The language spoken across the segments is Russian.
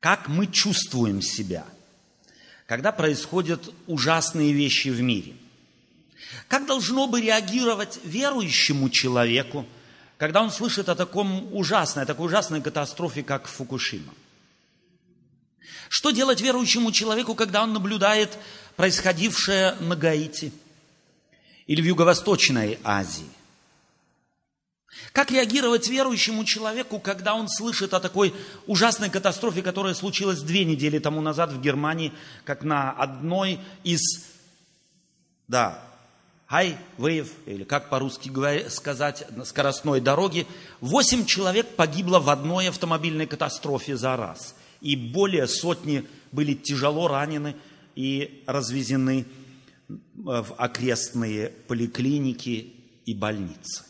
как мы чувствуем себя, когда происходят ужасные вещи в мире. Как должно бы реагировать верующему человеку, когда он слышит о таком ужасной, о такой ужасной катастрофе, как Фукушима? Что делать верующему человеку, когда он наблюдает происходившее на Гаити или в Юго-Восточной Азии? Как реагировать верующему человеку, когда он слышит о такой ужасной катастрофе, которая случилась две недели тому назад в Германии, как на одной из, да, highway, или как по-русски сказать, скоростной дороги, восемь человек погибло в одной автомобильной катастрофе за раз. И более сотни были тяжело ранены и развезены в окрестные поликлиники и больницы.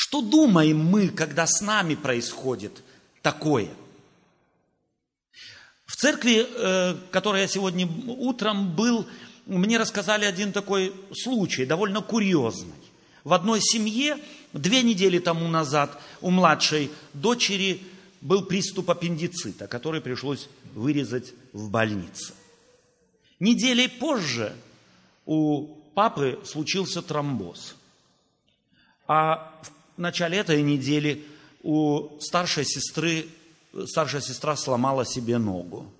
Что думаем мы, когда с нами происходит такое? В церкви, э, которой я сегодня утром был, мне рассказали один такой случай, довольно курьезный. В одной семье две недели тому назад у младшей дочери был приступ аппендицита, который пришлось вырезать в больнице. Недели позже у папы случился тромбоз. А в в начале этой недели у старшей сестры, старшая сестра сломала себе ногу.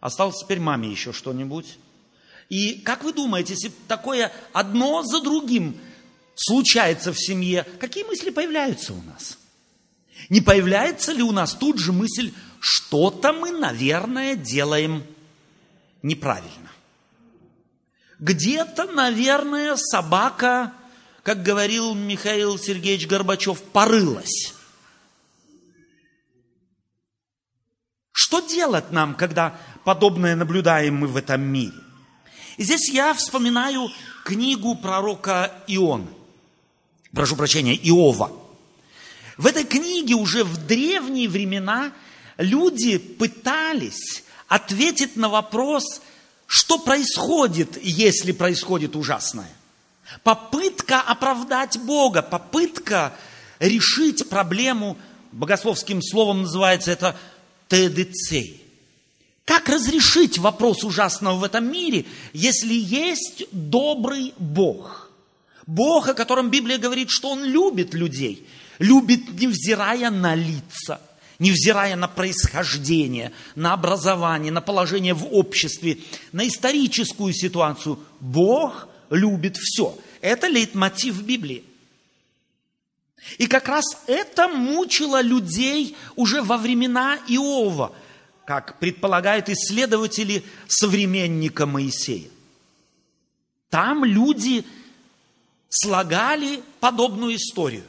Осталось теперь маме еще что-нибудь. И как вы думаете, если такое одно за другим случается в семье, какие мысли появляются у нас? Не появляется ли у нас тут же мысль, что-то мы, наверное, делаем неправильно? Где-то, наверное, собака как говорил Михаил Сергеевич Горбачев, порылась. Что делать нам, когда подобное наблюдаем мы в этом мире? И здесь я вспоминаю книгу пророка Иона. Прошу прощения, Иова. В этой книге уже в древние времена люди пытались ответить на вопрос, что происходит, если происходит ужасное. Попытка оправдать Бога, попытка решить проблему, богословским словом называется это тедицей. Как разрешить вопрос ужасного в этом мире, если есть добрый Бог? Бог, о котором Библия говорит, что Он любит людей, любит, невзирая на лица, невзирая на происхождение, на образование, на положение в обществе, на историческую ситуацию. Бог любит все. Это лейтмотив Библии. И как раз это мучило людей уже во времена Иова, как предполагают исследователи современника Моисея. Там люди слагали подобную историю.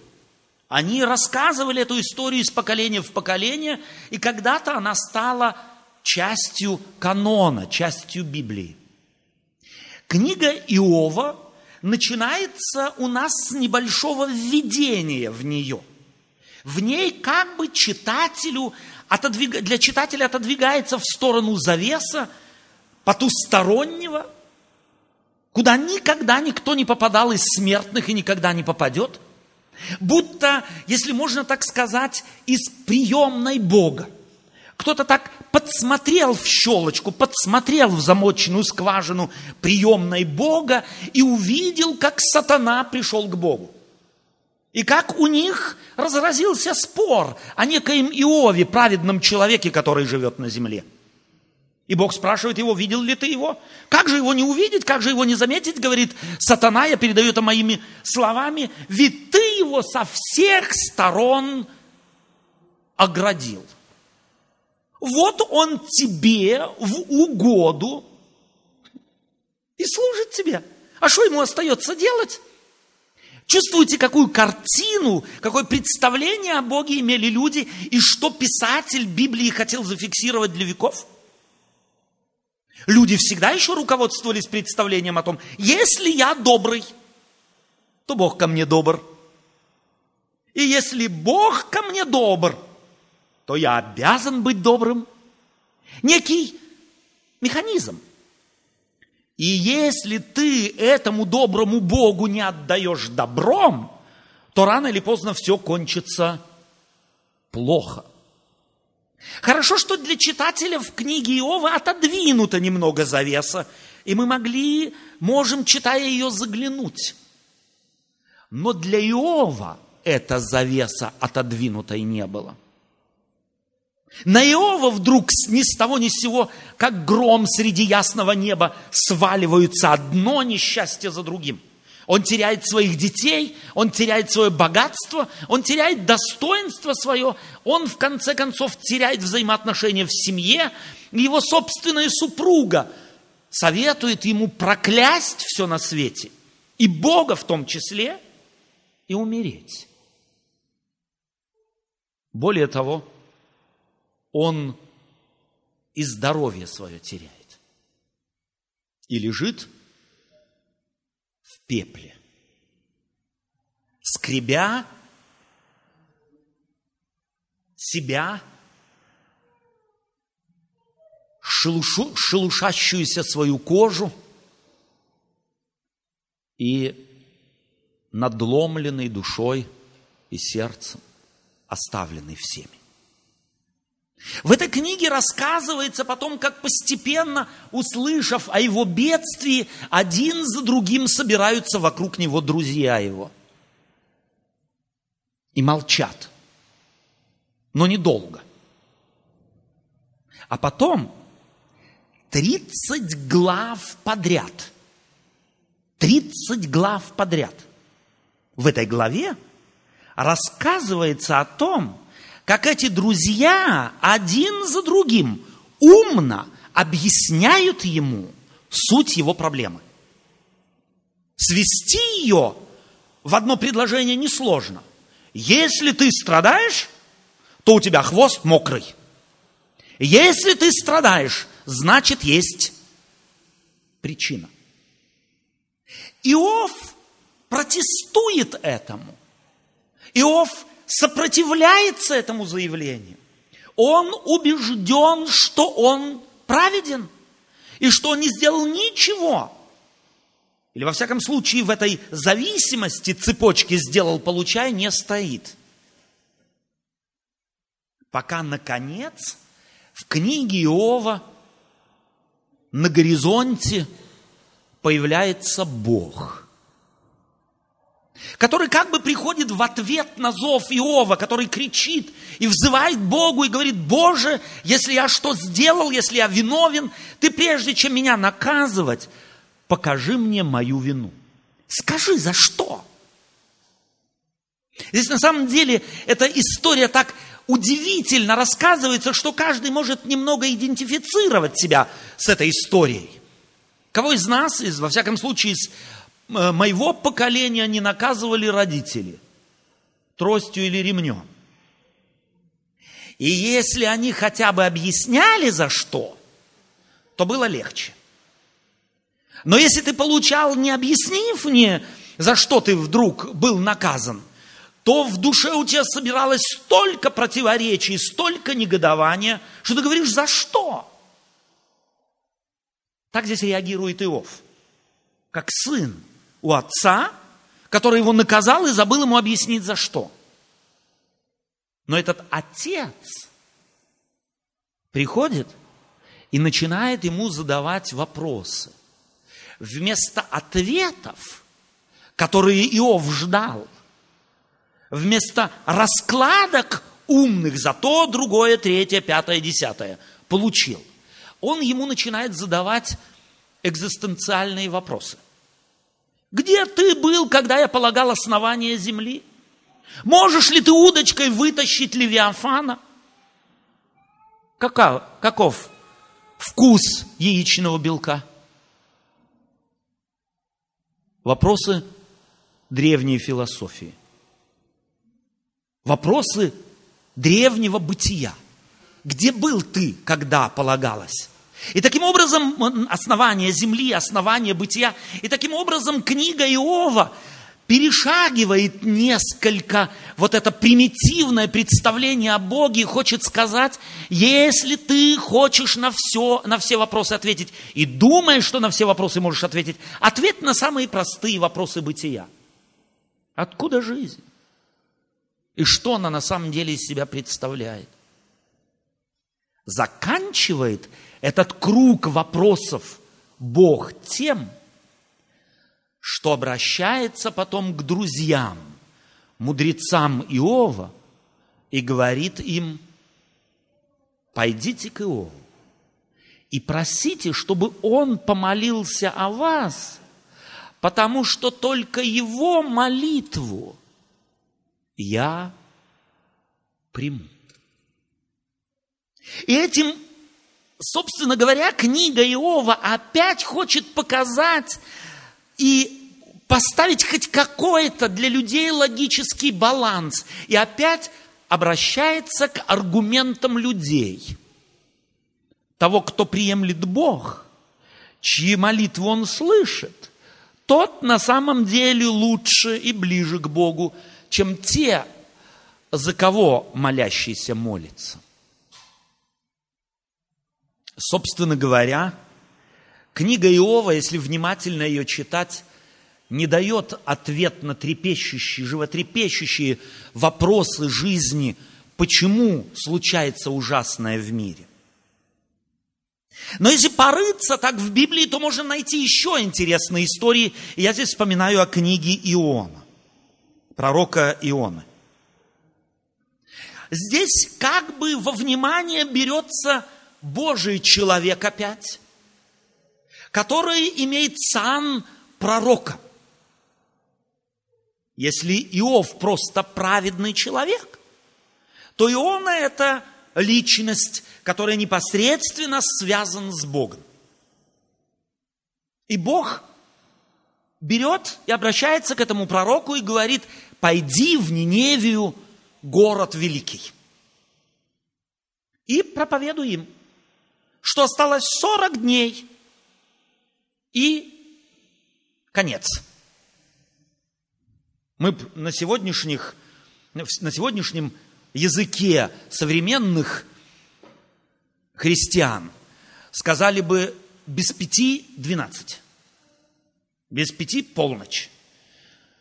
Они рассказывали эту историю из поколения в поколение, и когда-то она стала частью канона, частью Библии. Книга Иова начинается у нас с небольшого введения в нее. В ней как бы читателю, отодвиг... для читателя отодвигается в сторону завеса, потустороннего, куда никогда никто не попадал из смертных и никогда не попадет. Будто, если можно так сказать, из приемной Бога. Кто-то так подсмотрел в щелочку, подсмотрел в замоченную скважину приемной Бога и увидел, как сатана пришел к Богу. И как у них разразился спор о некоем Иове, праведном человеке, который живет на земле. И Бог спрашивает его, видел ли ты его? Как же его не увидеть, как же его не заметить? Говорит, сатана, я передаю это моими словами, ведь ты его со всех сторон оградил. Вот он тебе в угоду и служит тебе. А что ему остается делать? Чувствуете, какую картину, какое представление о Боге имели люди и что писатель Библии хотел зафиксировать для веков? Люди всегда еще руководствовались представлением о том, если я добрый, то Бог ко мне добр. И если Бог ко мне добр – то я обязан быть добрым. Некий механизм. И если ты этому доброму Богу не отдаешь добром, то рано или поздно все кончится плохо. Хорошо, что для читателя в книге Иова отодвинута немного завеса, и мы могли, можем, читая ее, заглянуть. Но для Иова эта завеса отодвинутой не было. На Иова вдруг ни с того ни с сего, как гром среди ясного неба, сваливаются одно несчастье за другим. Он теряет своих детей, он теряет свое богатство, он теряет достоинство свое, он в конце концов теряет взаимоотношения в семье. Его собственная супруга советует ему проклясть все на свете, и Бога в том числе, и умереть. Более того, он и здоровье свое теряет. И лежит в пепле, скребя себя, шелушу, шелушащуюся свою кожу и надломленной душой и сердцем, оставленный всеми. В этой книге рассказывается потом, как постепенно, услышав о его бедствии, один за другим собираются вокруг него друзья его. И молчат. Но недолго. А потом 30 глав подряд. 30 глав подряд. В этой главе рассказывается о том, как эти друзья один за другим умно объясняют ему суть его проблемы. Свести ее в одно предложение несложно. Если ты страдаешь, то у тебя хвост мокрый. Если ты страдаешь, значит есть причина. Иов протестует этому. Иов сопротивляется этому заявлению. Он убежден, что он праведен и что он не сделал ничего. Или, во всяком случае, в этой зависимости цепочки сделал, получая, не стоит. Пока, наконец, в книге Иова на горизонте появляется Бог – который как бы приходит в ответ на зов Иова, который кричит и взывает Богу и говорит, Боже, если я что сделал, если я виновен, ты прежде чем меня наказывать, покажи мне мою вину. Скажи, за что? Здесь на самом деле эта история так удивительно рассказывается, что каждый может немного идентифицировать себя с этой историей. Кого из нас, из, во всяком случае, из моего поколения не наказывали родители тростью или ремнем. И если они хотя бы объясняли за что, то было легче. Но если ты получал, не объяснив мне, за что ты вдруг был наказан, то в душе у тебя собиралось столько противоречий, столько негодования, что ты говоришь, за что? Так здесь реагирует Иов, как сын, у отца, который его наказал и забыл ему объяснить за что. Но этот отец приходит и начинает ему задавать вопросы. Вместо ответов, которые Иов ждал, вместо раскладок умных за то, другое, третье, пятое, десятое получил, он ему начинает задавать экзистенциальные вопросы – где ты был, когда я полагал основание земли? Можешь ли ты удочкой вытащить Левиафана? Каков, каков вкус яичного белка? Вопросы древней философии. Вопросы древнего бытия. Где был ты, когда полагалось? И таким образом основание земли, основание бытия, и таким образом книга Иова перешагивает несколько вот это примитивное представление о Боге и хочет сказать, если ты хочешь на все, на все вопросы ответить и думаешь, что на все вопросы можешь ответить, ответь на самые простые вопросы бытия. Откуда жизнь? И что она на самом деле из себя представляет? заканчивает этот круг вопросов Бог тем, что обращается потом к друзьям, мудрецам Иова, и говорит им, пойдите к Иову и просите, чтобы он помолился о вас, потому что только его молитву я приму. И этим, собственно говоря, книга Иова опять хочет показать и поставить хоть какой-то для людей логический баланс. И опять обращается к аргументам людей. Того, кто приемлет Бог, чьи молитвы он слышит, тот на самом деле лучше и ближе к Богу, чем те, за кого молящийся молится. Собственно говоря, книга Иова, если внимательно ее читать, не дает ответ на трепещущие, животрепещущие вопросы жизни, почему случается ужасное в мире. Но если порыться так в Библии, то можно найти еще интересные истории. я здесь вспоминаю о книге Иона, пророка Иона. Здесь как бы во внимание берется Божий человек опять, который имеет сан пророка. Если Иов просто праведный человек, то Иона – это личность, которая непосредственно связана с Богом. И Бог берет и обращается к этому пророку и говорит, пойди в Ниневию, город великий. И проповедуй им, что осталось 40 дней и конец. Мы на, сегодняшних, на сегодняшнем языке современных христиан сказали бы без пяти двенадцать. Без пяти полночь.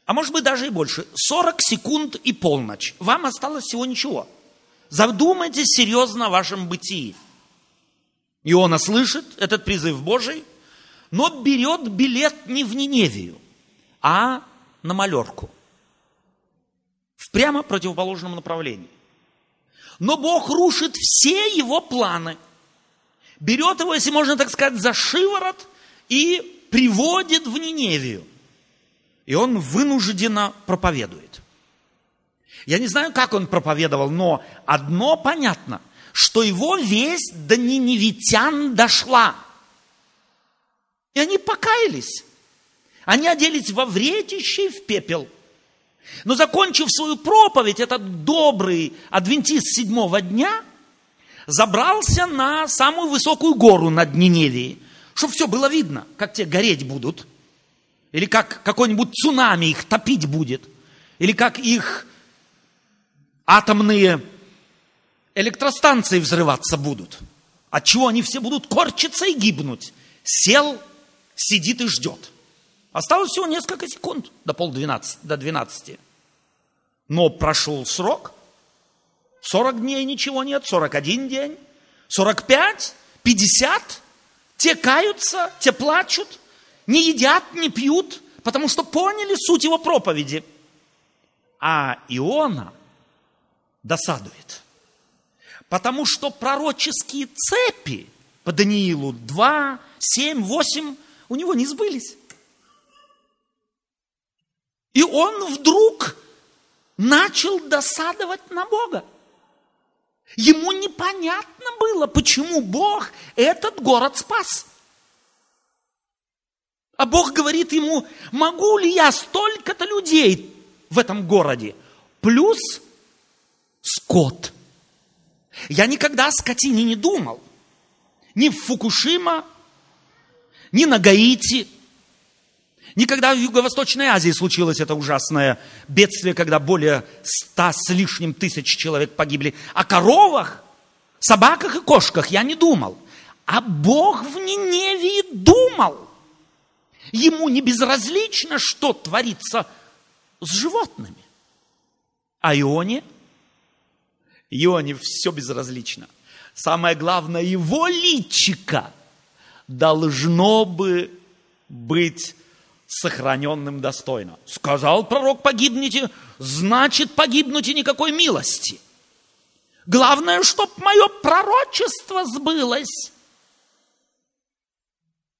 А может быть даже и больше. 40 секунд и полночь. Вам осталось всего ничего. Задумайтесь серьезно о вашем бытии. Иона слышит этот призыв Божий, но берет билет не в Ниневию, а на малерку – в прямо противоположном направлении. Но Бог рушит все его планы. Берет его, если можно так сказать, за шиворот и приводит в Ниневию. И он вынужденно проповедует. Я не знаю, как он проповедовал, но одно понятно, что его весть до ниневитян дошла. И они покаялись. Они оделись во вретище и в пепел – но закончив свою проповедь, этот добрый адвентист седьмого дня забрался на самую высокую гору над Ниневией, чтобы все было видно, как те гореть будут, или как какой-нибудь цунами их топить будет, или как их атомные электростанции взрываться будут. От чего они все будут корчиться и гибнуть. Сел, сидит и ждет. Осталось всего несколько секунд до полдвенадцати, до двенадцати. Но прошел срок. 40 дней ничего нет, 41 день, 45, 50. Те каются, те плачут, не едят, не пьют, потому что поняли суть его проповеди. А Иона досадует. Потому что пророческие цепи по Даниилу 2, 7, 8 у него не сбылись. И он вдруг начал досадовать на Бога. Ему непонятно было, почему Бог этот город спас. А Бог говорит ему, могу ли я столько-то людей в этом городе, плюс скот. Я никогда о скотине не думал. Ни в Фукушима, ни на Гаити – Никогда в Юго-Восточной Азии случилось это ужасное бедствие, когда более ста с лишним тысяч человек погибли. О коровах, собаках и кошках я не думал. А Бог в Ниневии думал. Ему не безразлично, что творится с животными. А Ионе? Ионе все безразлично. самое главное, его личико должно бы быть сохраненным достойно. Сказал пророк, погибните, значит погибнуть и никакой милости. Главное, чтоб мое пророчество сбылось.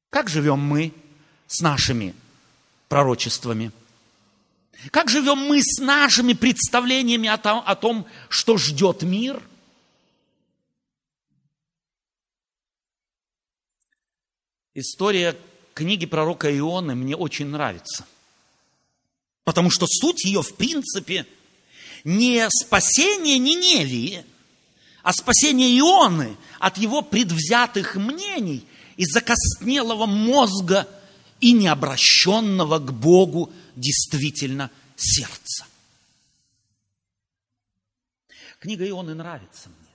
Как живем мы с нашими пророчествами? Как живем мы с нашими представлениями о том, о том что ждет мир? История книги пророка Ионы мне очень нравится. Потому что суть ее, в принципе, не спасение Ниневии, а спасение Ионы от его предвзятых мнений и закоснелого мозга и необращенного к Богу действительно сердца. Книга Ионы нравится мне.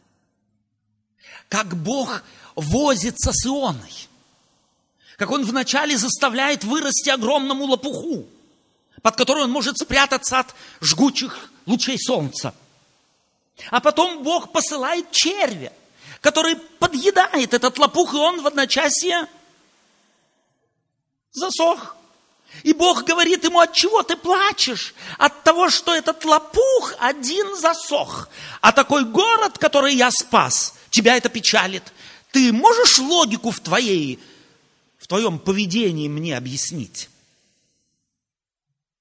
Как Бог возится с Ионой. Как Он вначале заставляет вырасти огромному лопуху, под который он может спрятаться от жгучих лучей солнца. А потом Бог посылает червя, который подъедает этот лопух, и он в одночасье засох. И Бог говорит ему, от чего ты плачешь? От того, что этот лопух один засох. А такой город, который я спас, тебя это печалит. Ты можешь логику в твоей, в твоем поведении мне объяснить?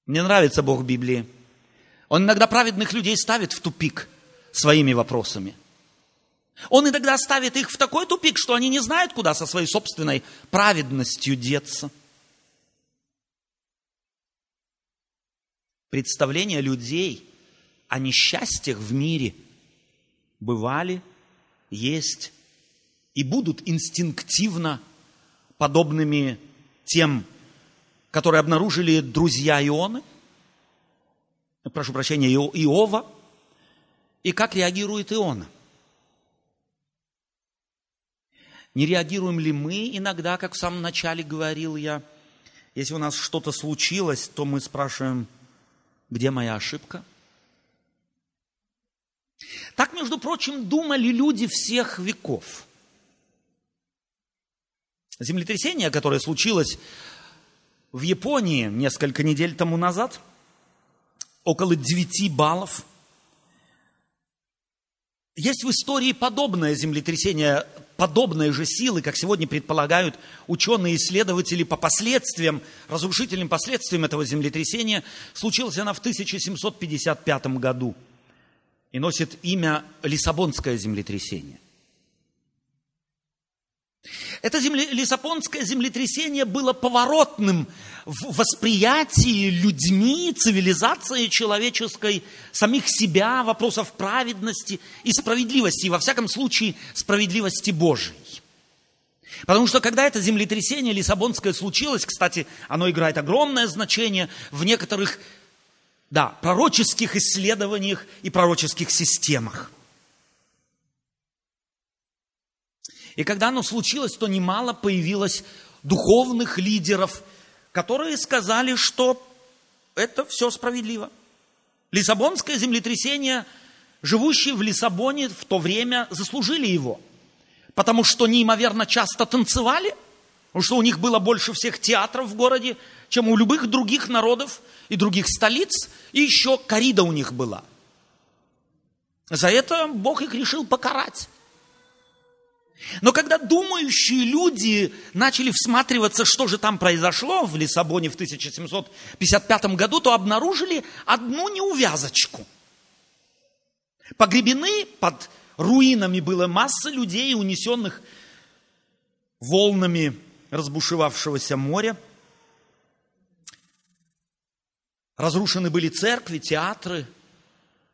Мне нравится Бог Библии. Он иногда праведных людей ставит в тупик своими вопросами. Он иногда ставит их в такой тупик, что они не знают, куда со своей собственной праведностью деться – представления людей о несчастьях в мире бывали, есть и будут инстинктивно подобными тем, которые обнаружили друзья Ионы, прошу прощения, Иова, и как реагирует Иона. Не реагируем ли мы иногда, как в самом начале говорил я, если у нас что-то случилось, то мы спрашиваем, где моя ошибка? Так, между прочим, думали люди всех веков. Землетрясение, которое случилось в Японии несколько недель тому назад, около 9 баллов. Есть в истории подобное землетрясение подобной же силы, как сегодня предполагают ученые-исследователи по последствиям, разрушительным последствиям этого землетрясения, случилась она в 1755 году и носит имя Лиссабонское землетрясение. Это земле, Лиссабонское землетрясение было поворотным в восприятии людьми, цивилизации человеческой, самих себя, вопросов праведности и справедливости, и во всяком случае справедливости Божией. Потому что когда это землетрясение Лиссабонское случилось, кстати, оно играет огромное значение в некоторых да, пророческих исследованиях и пророческих системах. И когда оно случилось, то немало появилось духовных лидеров, которые сказали, что это все справедливо. Лиссабонское землетрясение, живущие в Лиссабоне в то время заслужили его, потому что неимоверно часто танцевали, потому что у них было больше всех театров в городе, чем у любых других народов и других столиц, и еще корида у них была. За это Бог их решил покарать. Но когда думающие люди начали всматриваться, что же там произошло в Лиссабоне в 1755 году, то обнаружили одну неувязочку. Погребены под руинами было масса людей, унесенных волнами разбушевавшегося моря. Разрушены были церкви, театры,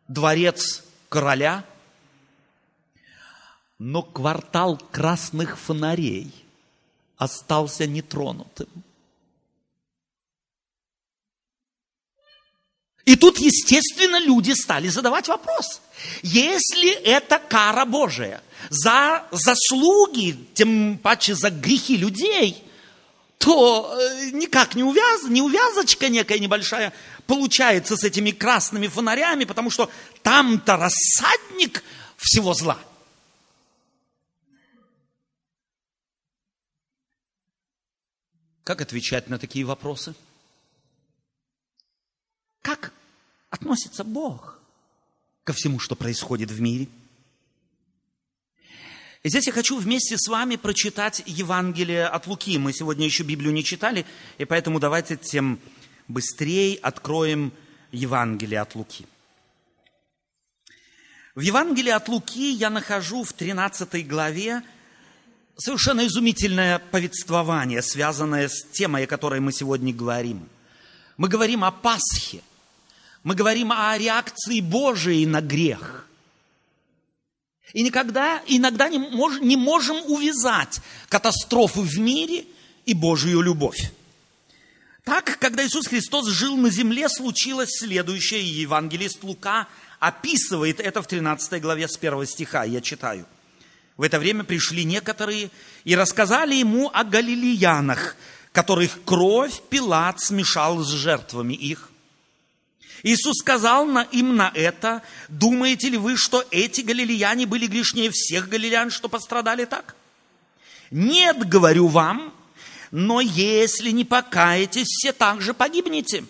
дворец короля – но квартал красных фонарей остался нетронутым. И тут, естественно, люди стали задавать вопрос. Если это кара Божия за заслуги, тем паче за грехи людей, то э, никак не, увяз, не увязочка некая небольшая получается с этими красными фонарями, потому что там-то рассадник всего зла – Как отвечать на такие вопросы? Как относится Бог ко всему, что происходит в мире? И здесь я хочу вместе с вами прочитать Евангелие от Луки. Мы сегодня еще Библию не читали, и поэтому давайте тем быстрее откроем Евангелие от Луки. В Евангелии от Луки я нахожу в 13 главе совершенно изумительное повествование, связанное с темой, о которой мы сегодня говорим. Мы говорим о Пасхе. Мы говорим о реакции Божией на грех. И никогда, иногда не, мож, не можем увязать катастрофы в мире и Божию любовь. Так, когда Иисус Христос жил на земле, случилось следующее. И евангелист Лука описывает это в 13 главе с 1 стиха. Я читаю. В это время пришли некоторые и рассказали ему о галилеянах, которых кровь Пилат смешал с жертвами их. Иисус сказал им на это, думаете ли вы, что эти галилеяне были грешнее всех галилеян, что пострадали так? Нет, говорю вам, но если не покаетесь, все также погибнете.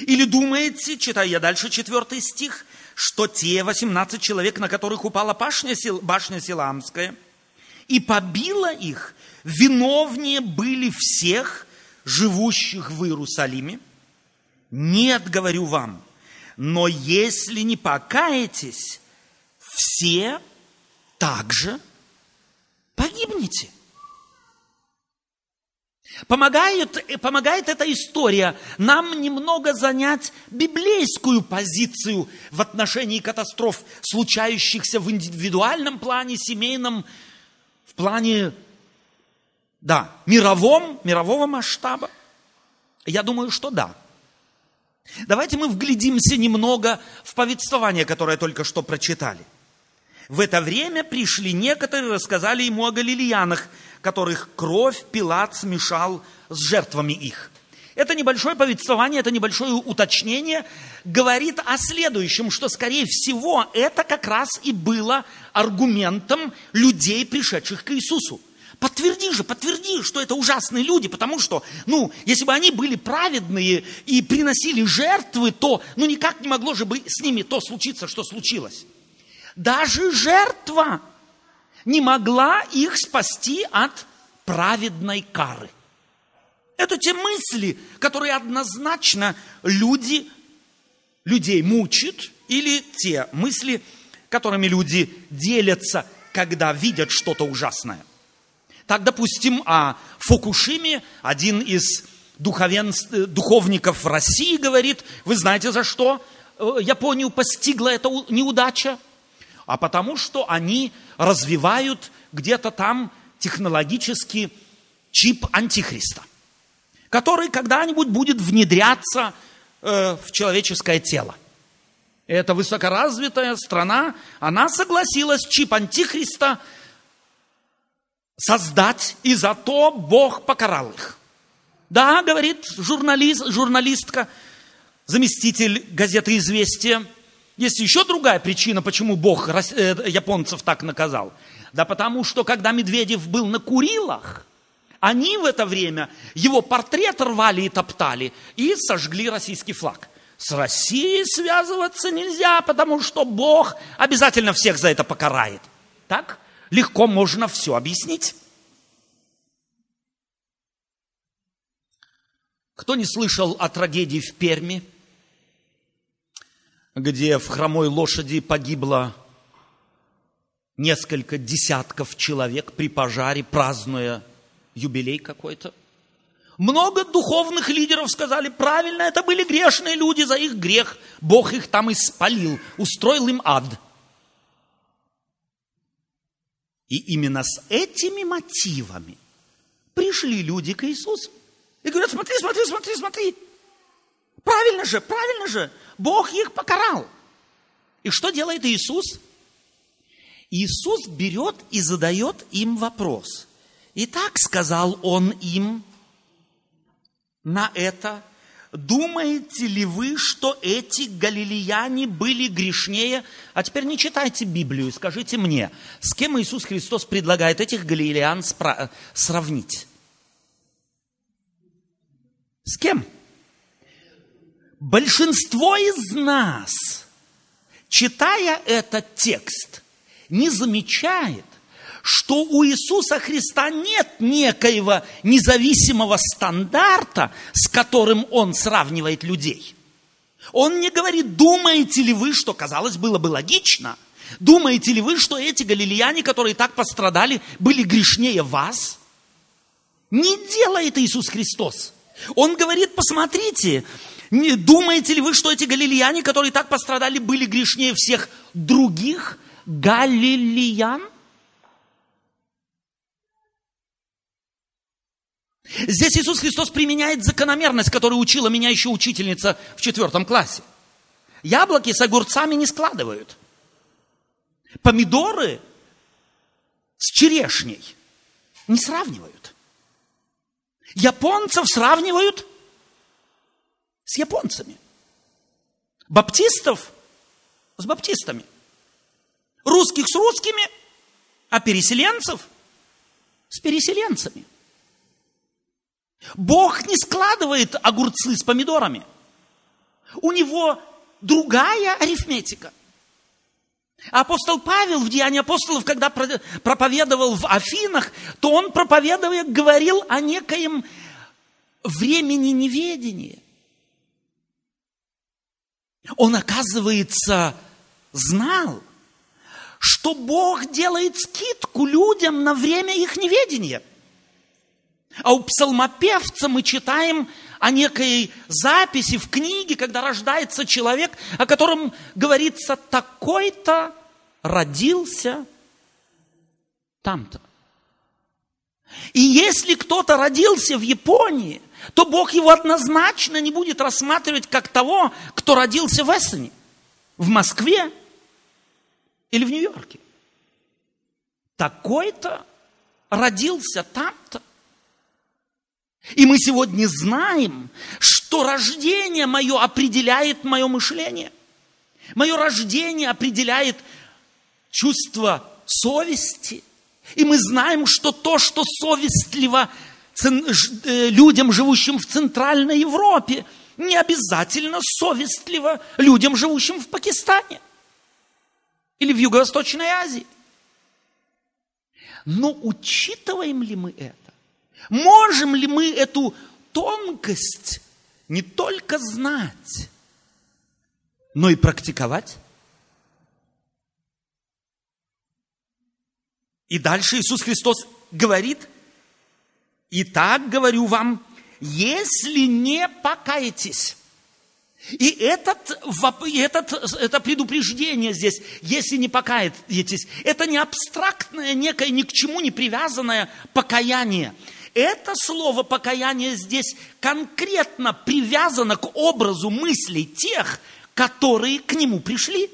Или думаете, читаю я дальше четвертый стих, что те 18 человек, на которых упала башня, башня Силамская, и побила их, виновнее были всех живущих в Иерусалиме? Нет, говорю вам, но если не покаетесь, все также погибнете. Помогает, помогает эта история нам немного занять библейскую позицию в отношении катастроф, случающихся в индивидуальном плане, семейном, в плане, да, мировом, мирового масштаба. Я думаю, что да. Давайте мы вглядимся немного в повествование, которое только что прочитали. В это время пришли некоторые, рассказали ему о галилеянах, которых кровь Пилат смешал с жертвами их. Это небольшое повествование, это небольшое уточнение говорит о следующем, что, скорее всего, это как раз и было аргументом людей, пришедших к Иисусу. Подтверди же, подтверди, что это ужасные люди, потому что, ну, если бы они были праведные и приносили жертвы, то, ну, никак не могло же бы с ними то случиться, что случилось. Даже жертва не могла их спасти от праведной кары. Это те мысли, которые однозначно люди, людей мучат, или те мысли, которыми люди делятся, когда видят что-то ужасное. Так, допустим, о Фукушиме один из духовен... духовников России говорит, вы знаете за что э, Японию постигла эта неудача? А потому что они развивают где-то там технологически чип антихриста, который когда-нибудь будет внедряться э, в человеческое тело. Эта высокоразвитая страна, она согласилась чип антихриста создать, и зато Бог покарал их. Да, говорит журналист, журналистка, заместитель газеты «Известия», есть еще другая причина, почему Бог э, японцев так наказал. Да потому что, когда Медведев был на Курилах, они в это время его портрет рвали и топтали и сожгли российский флаг. С Россией связываться нельзя, потому что Бог обязательно всех за это покарает. Так легко можно все объяснить. Кто не слышал о трагедии в Перми – где в хромой лошади погибло несколько десятков человек при пожаре, празднуя юбилей какой-то. Много духовных лидеров сказали, правильно, это были грешные люди, за их грех Бог их там испалил, устроил им ад. И именно с этими мотивами пришли люди к Иисусу. И говорят, смотри, смотри, смотри, смотри. Правильно же, правильно же. Бог их покарал. И что делает Иисус? Иисус берет и задает им вопрос. Итак, сказал он им на это, думаете ли вы, что эти галилеяне были грешнее? А теперь не читайте Библию, скажите мне, с кем Иисус Христос предлагает этих галилеян сравнить? С кем? Большинство из нас, читая этот текст, не замечает, что у Иисуса Христа нет некоего независимого стандарта, с которым Он сравнивает людей. Он не говорит, думаете ли вы, что, казалось, было бы логично, думаете ли вы, что эти галилеяне, которые так пострадали, были грешнее вас? Не делает Иисус Христос. Он говорит, посмотрите, не думаете ли вы, что эти галилеяне, которые так пострадали, были грешнее всех других галилеян? Здесь Иисус Христос применяет закономерность, которую учила меня еще учительница в четвертом классе. Яблоки с огурцами не складывают. Помидоры с черешней не сравнивают. Японцев сравнивают с японцами. Баптистов с баптистами. Русских с русскими, а переселенцев с переселенцами – Бог не складывает огурцы с помидорами. У него другая арифметика. Апостол Павел в Деянии апостолов, когда проповедовал в Афинах, то он, проповедуя, говорил о некоем времени неведения. Он, оказывается, знал, что Бог делает скидку людям на время их неведения – а у псалмопевца мы читаем о некой записи в книге, когда рождается человек, о котором говорится, такой-то родился там-то. И если кто-то родился в Японии, то Бог его однозначно не будет рассматривать как того, кто родился в Эссене, в Москве или в Нью-Йорке. Такой-то родился там-то. И мы сегодня знаем, что рождение мое определяет мое мышление. Мое рождение определяет чувство совести. И мы знаем, что то, что совестливо э, людям, живущим в Центральной Европе, не обязательно совестливо людям, живущим в Пакистане или в Юго-Восточной Азии. Но учитываем ли мы это? Можем ли мы эту тонкость не только знать, но и практиковать? И дальше Иисус Христос говорит, «Итак, говорю вам, если не покаетесь». И этот, этот, это предупреждение здесь, если не покаетесь, это не абстрактное, некое ни к чему не привязанное покаяние это слово покаяние здесь конкретно привязано к образу мыслей тех, которые к нему пришли.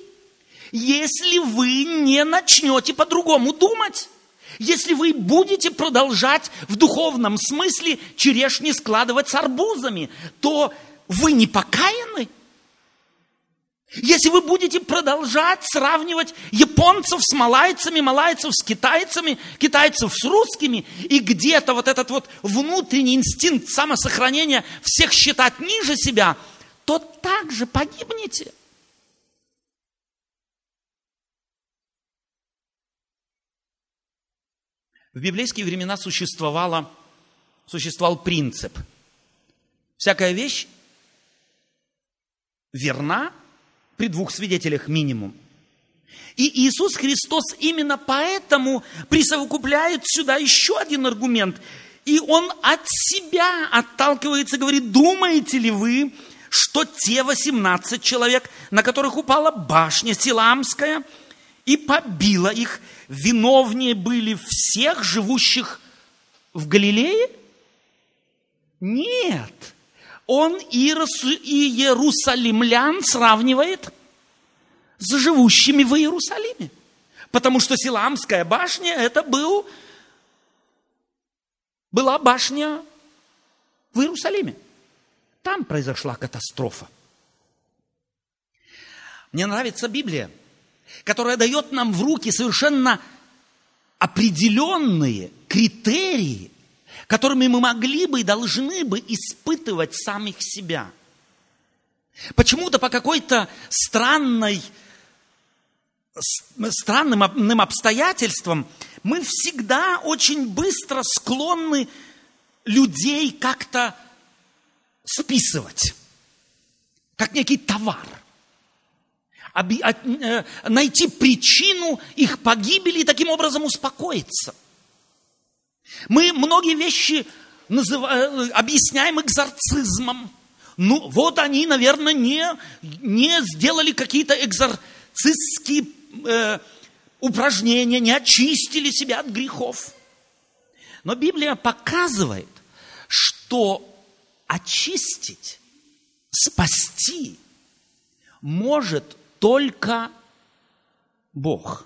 Если вы не начнете по-другому думать, если вы будете продолжать в духовном смысле черешни складывать с арбузами, то вы не покаяны – если вы будете продолжать сравнивать японцев с малайцами, малайцев с китайцами, китайцев с русскими, и где-то вот этот вот внутренний инстинкт самосохранения всех считать ниже себя, то также погибнете. В библейские времена существовало, существовал принцип. Всякая вещь верна, при двух свидетелях минимум. И Иисус Христос именно поэтому присовокупляет сюда еще один аргумент. И он от себя отталкивается, говорит, думаете ли вы, что те 18 человек, на которых упала башня Силамская и побила их, виновнее были всех живущих в Галилее? Нет он иерусалимлян сравнивает с живущими в Иерусалиме. Потому что Силамская башня это был, была башня в Иерусалиме. Там произошла катастрофа. Мне нравится Библия, которая дает нам в руки совершенно определенные критерии которыми мы могли бы и должны бы испытывать самих себя. Почему-то по какой-то странной, странным обстоятельствам мы всегда очень быстро склонны людей как-то списывать, как некий товар. Э, найти причину их погибели и таким образом успокоиться. Мы многие вещи называем, э, объясняем экзорцизмом. Ну, вот они, наверное, не, не сделали какие-то экзорцистские э, упражнения, не очистили себя от грехов. Но Библия показывает, что очистить, спасти может только Бог.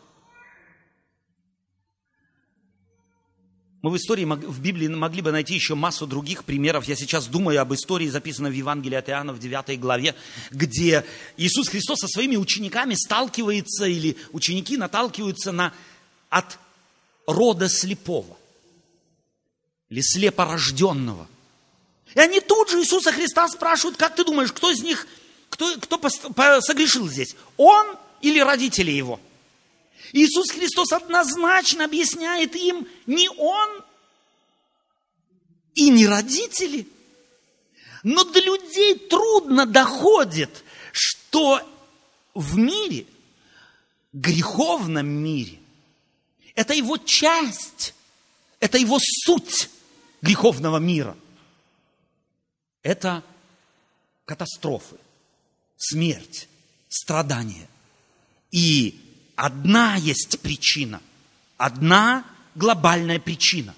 Мы в истории, в Библии могли бы найти еще массу других примеров. Я сейчас думаю об истории, записанной в Евангелии от Иоанна в 9 главе, где Иисус Христос со своими учениками сталкивается, или ученики наталкиваются на от рода слепого, или слепорожденного. И они тут же Иисуса Христа спрашивают, как ты думаешь, кто из них, кто, кто согрешил здесь? Он или родители его? Иисус Христос однозначно объясняет им, не Он и не родители. Но до людей трудно доходит, что в мире, греховном мире, это его часть, это его суть греховного мира. Это катастрофы, смерть, страдания. И одна есть причина, одна глобальная причина.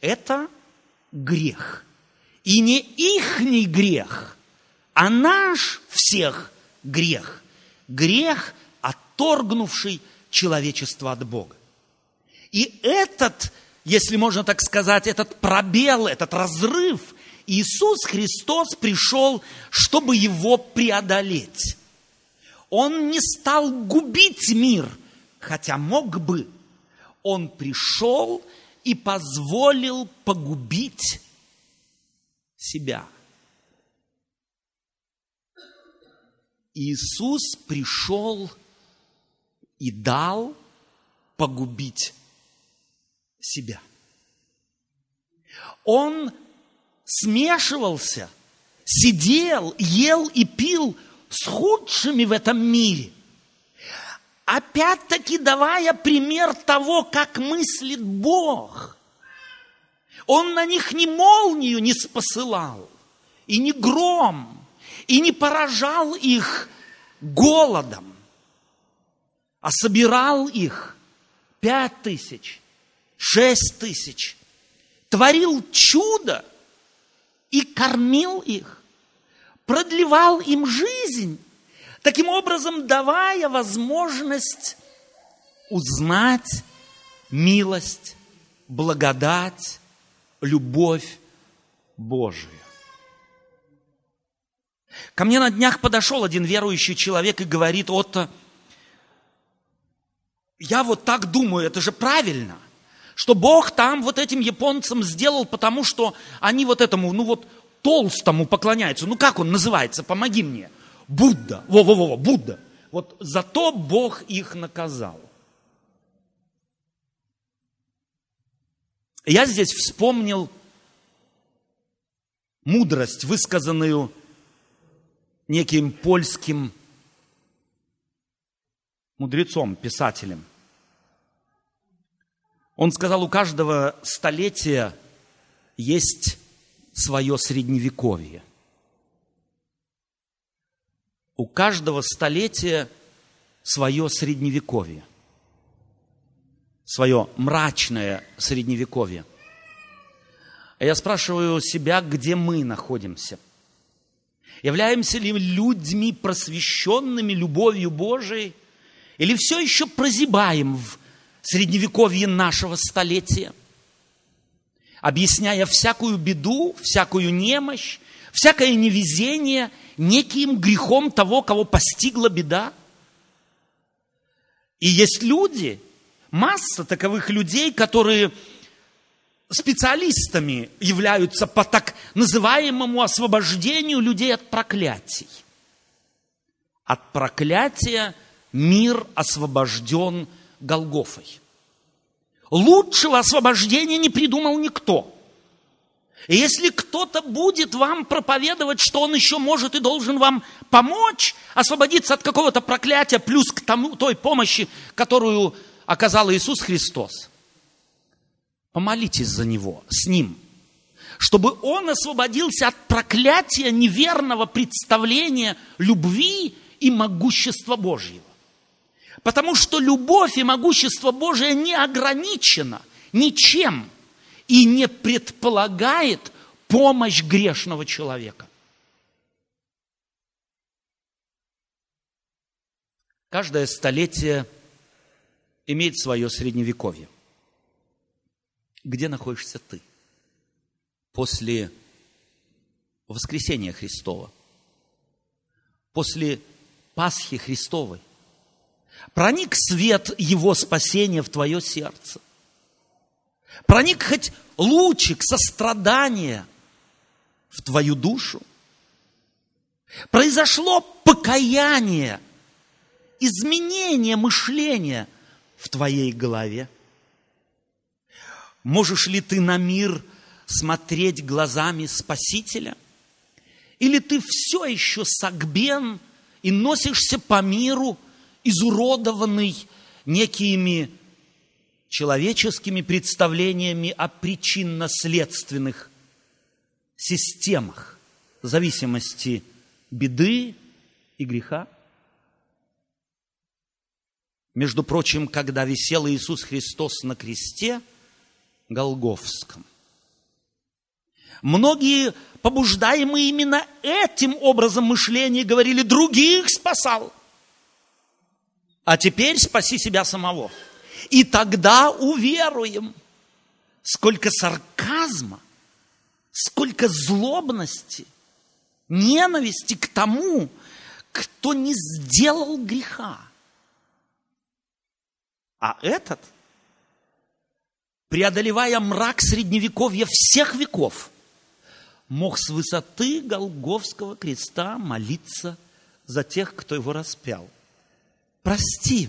Это грех. И не ихний грех, а наш всех грех. Грех, отторгнувший человечество от Бога. И этот, если можно так сказать, этот пробел, этот разрыв, Иисус Христос пришел, чтобы его преодолеть. Он не стал губить мир, хотя мог бы. Он пришел и позволил погубить себя. Иисус пришел и дал погубить себя. Он смешивался, сидел, ел и пил с худшими в этом мире. Опять-таки давая пример того, как мыслит Бог. Он на них ни молнию не спосылал, и не гром, и не поражал их голодом, а собирал их пять тысяч, шесть тысяч, творил чудо и кормил их продлевал им жизнь, таким образом давая возможность узнать милость, благодать, любовь Божию. Ко мне на днях подошел один верующий человек и говорит, Отто, я вот так думаю, это же правильно, что Бог там вот этим японцам сделал, потому что они вот этому, ну вот толстому поклоняются. Ну как он называется? Помоги мне. Будда. Во-во-во, Будда. Вот зато Бог их наказал. Я здесь вспомнил мудрость, высказанную неким польским мудрецом, писателем. Он сказал, у каждого столетия есть свое средневековье. У каждого столетия свое средневековье, свое мрачное средневековье. А я спрашиваю себя, где мы находимся. Являемся ли людьми, просвещенными любовью Божией, или все еще прозябаем в средневековье нашего столетия – объясняя всякую беду, всякую немощь, всякое невезение неким грехом того, кого постигла беда. И есть люди, масса таковых людей, которые специалистами являются по так называемому освобождению людей от проклятий. От проклятия мир освобожден Голгофой. Лучшего освобождения не придумал никто. И если кто-то будет вам проповедовать, что он еще может и должен вам помочь освободиться от какого-то проклятия, плюс к тому, той помощи, которую оказал Иисус Христос, помолитесь за него, с ним, чтобы он освободился от проклятия неверного представления любви и могущества Божьего. Потому что любовь и могущество Божие не ограничено ничем и не предполагает помощь грешного человека. Каждое столетие имеет свое средневековье. Где находишься ты после воскресения Христова, после Пасхи Христовой? Проник свет Его спасения в твое сердце. Проник хоть лучик сострадания в твою душу. Произошло покаяние, изменение мышления в твоей голове. Можешь ли ты на мир смотреть глазами Спасителя? Или ты все еще сагбен и носишься по миру, изуродованный некими человеческими представлениями о причинно-следственных системах зависимости беды и греха. Между прочим, когда висел Иисус Христос на кресте Голговском, многие, побуждаемые именно этим образом мышления, говорили, других спасал, а теперь спаси себя самого – и тогда уверуем. Сколько сарказма, сколько злобности, ненависти к тому, кто не сделал греха. А этот, преодолевая мрак средневековья всех веков, мог с высоты Голговского креста молиться за тех, кто его распял. Прости,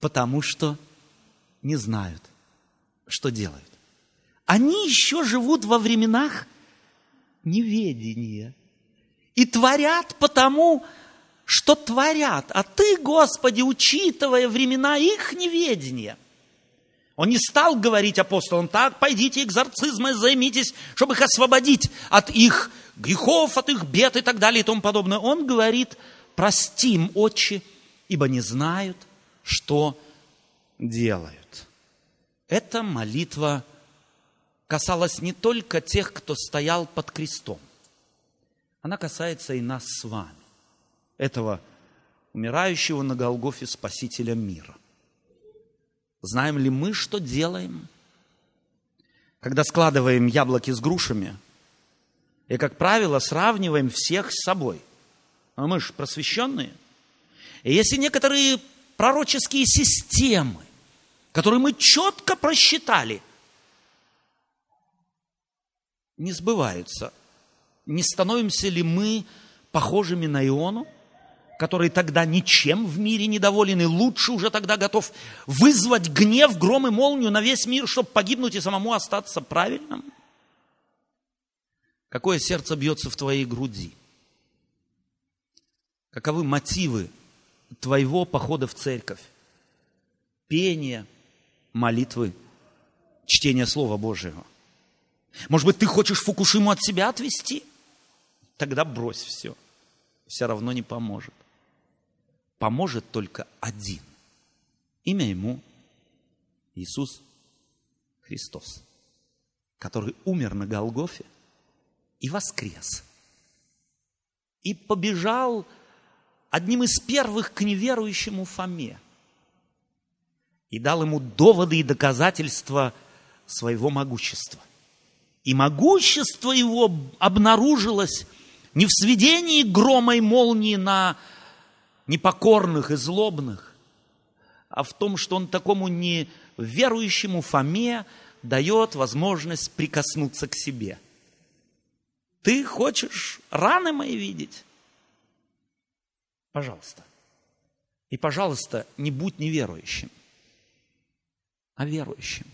потому что не знают, что делают. Они еще живут во временах неведения и творят потому, что творят. А ты, Господи, учитывая времена их неведения, он не стал говорить апостолам, так, пойдите экзорцизмой займитесь, чтобы их освободить от их грехов, от их бед и так далее и тому подобное. Он говорит, простим, отче, ибо не знают, что делают. Эта молитва касалась не только тех, кто стоял под крестом. Она касается и нас с вами, этого умирающего на Голгофе Спасителя мира. Знаем ли мы, что делаем? Когда складываем яблоки с грушами, и, как правило, сравниваем всех с собой. А мы же просвещенные. Если некоторые пророческие системы, которые мы четко просчитали, не сбываются. Не становимся ли мы похожими на Иону, который тогда ничем в мире недоволен и лучше уже тогда готов вызвать гнев, гром и молнию на весь мир, чтобы погибнуть и самому остаться правильным? Какое сердце бьется в твоей груди? Каковы мотивы твоего похода в церковь, пения, молитвы, чтения Слова Божьего. Может быть, ты хочешь Фукушиму от себя отвести? Тогда брось все. Все равно не поможет. Поможет только один. Имя ему Иисус Христос, который умер на Голгофе и воскрес. И побежал одним из первых к неверующему Фоме и дал ему доводы и доказательства своего могущества. И могущество его обнаружилось не в сведении грома и молнии на непокорных и злобных, а в том, что он такому неверующему Фоме дает возможность прикоснуться к себе. Ты хочешь раны мои видеть? Пожалуйста. И, пожалуйста, не будь неверующим, а верующим.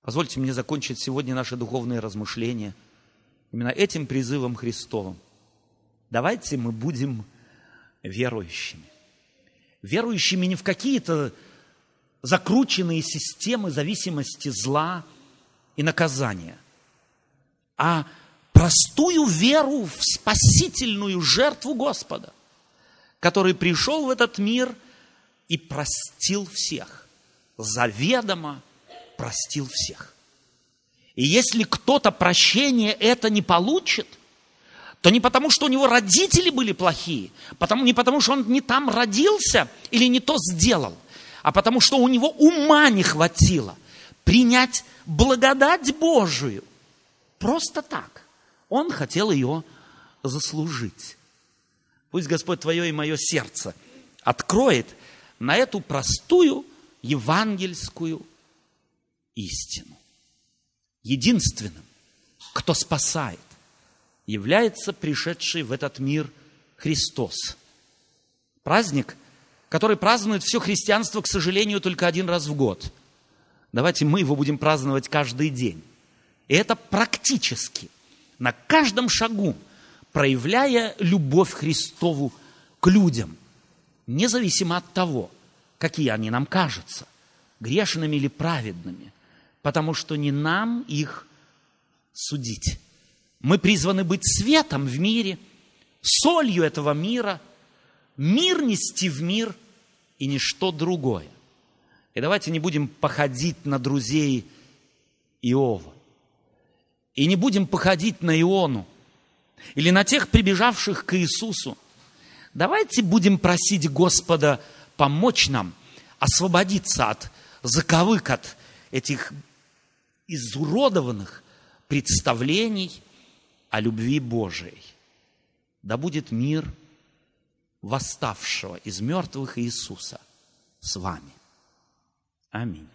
Позвольте мне закончить сегодня наши духовные размышления именно этим призывом Христовым. Давайте мы будем верующими. Верующими не в какие-то закрученные системы зависимости зла и наказания, а простую веру в спасительную жертву Господа, который пришел в этот мир и простил всех, заведомо простил всех. И если кто-то прощение это не получит, то не потому, что у него родители были плохие, потому, не потому, что он не там родился или не то сделал, а потому, что у него ума не хватило принять благодать Божию просто так. Он хотел ее заслужить. Пусть Господь твое и мое сердце откроет на эту простую евангельскую истину. Единственным, кто спасает, является пришедший в этот мир Христос. Праздник, который празднует все христианство, к сожалению, только один раз в год. Давайте мы его будем праздновать каждый день. И это практически на каждом шагу, проявляя любовь Христову к людям, независимо от того, какие они нам кажутся, грешными или праведными, потому что не нам их судить. Мы призваны быть светом в мире, солью этого мира, мир нести в мир и ничто другое. И давайте не будем походить на друзей Иова. И не будем походить на Иону или на тех прибежавших к Иисусу. Давайте будем просить Господа помочь нам освободиться от заковык, от этих изуродованных представлений о любви Божией. Да будет мир восставшего из мертвых Иисуса с вами. Аминь.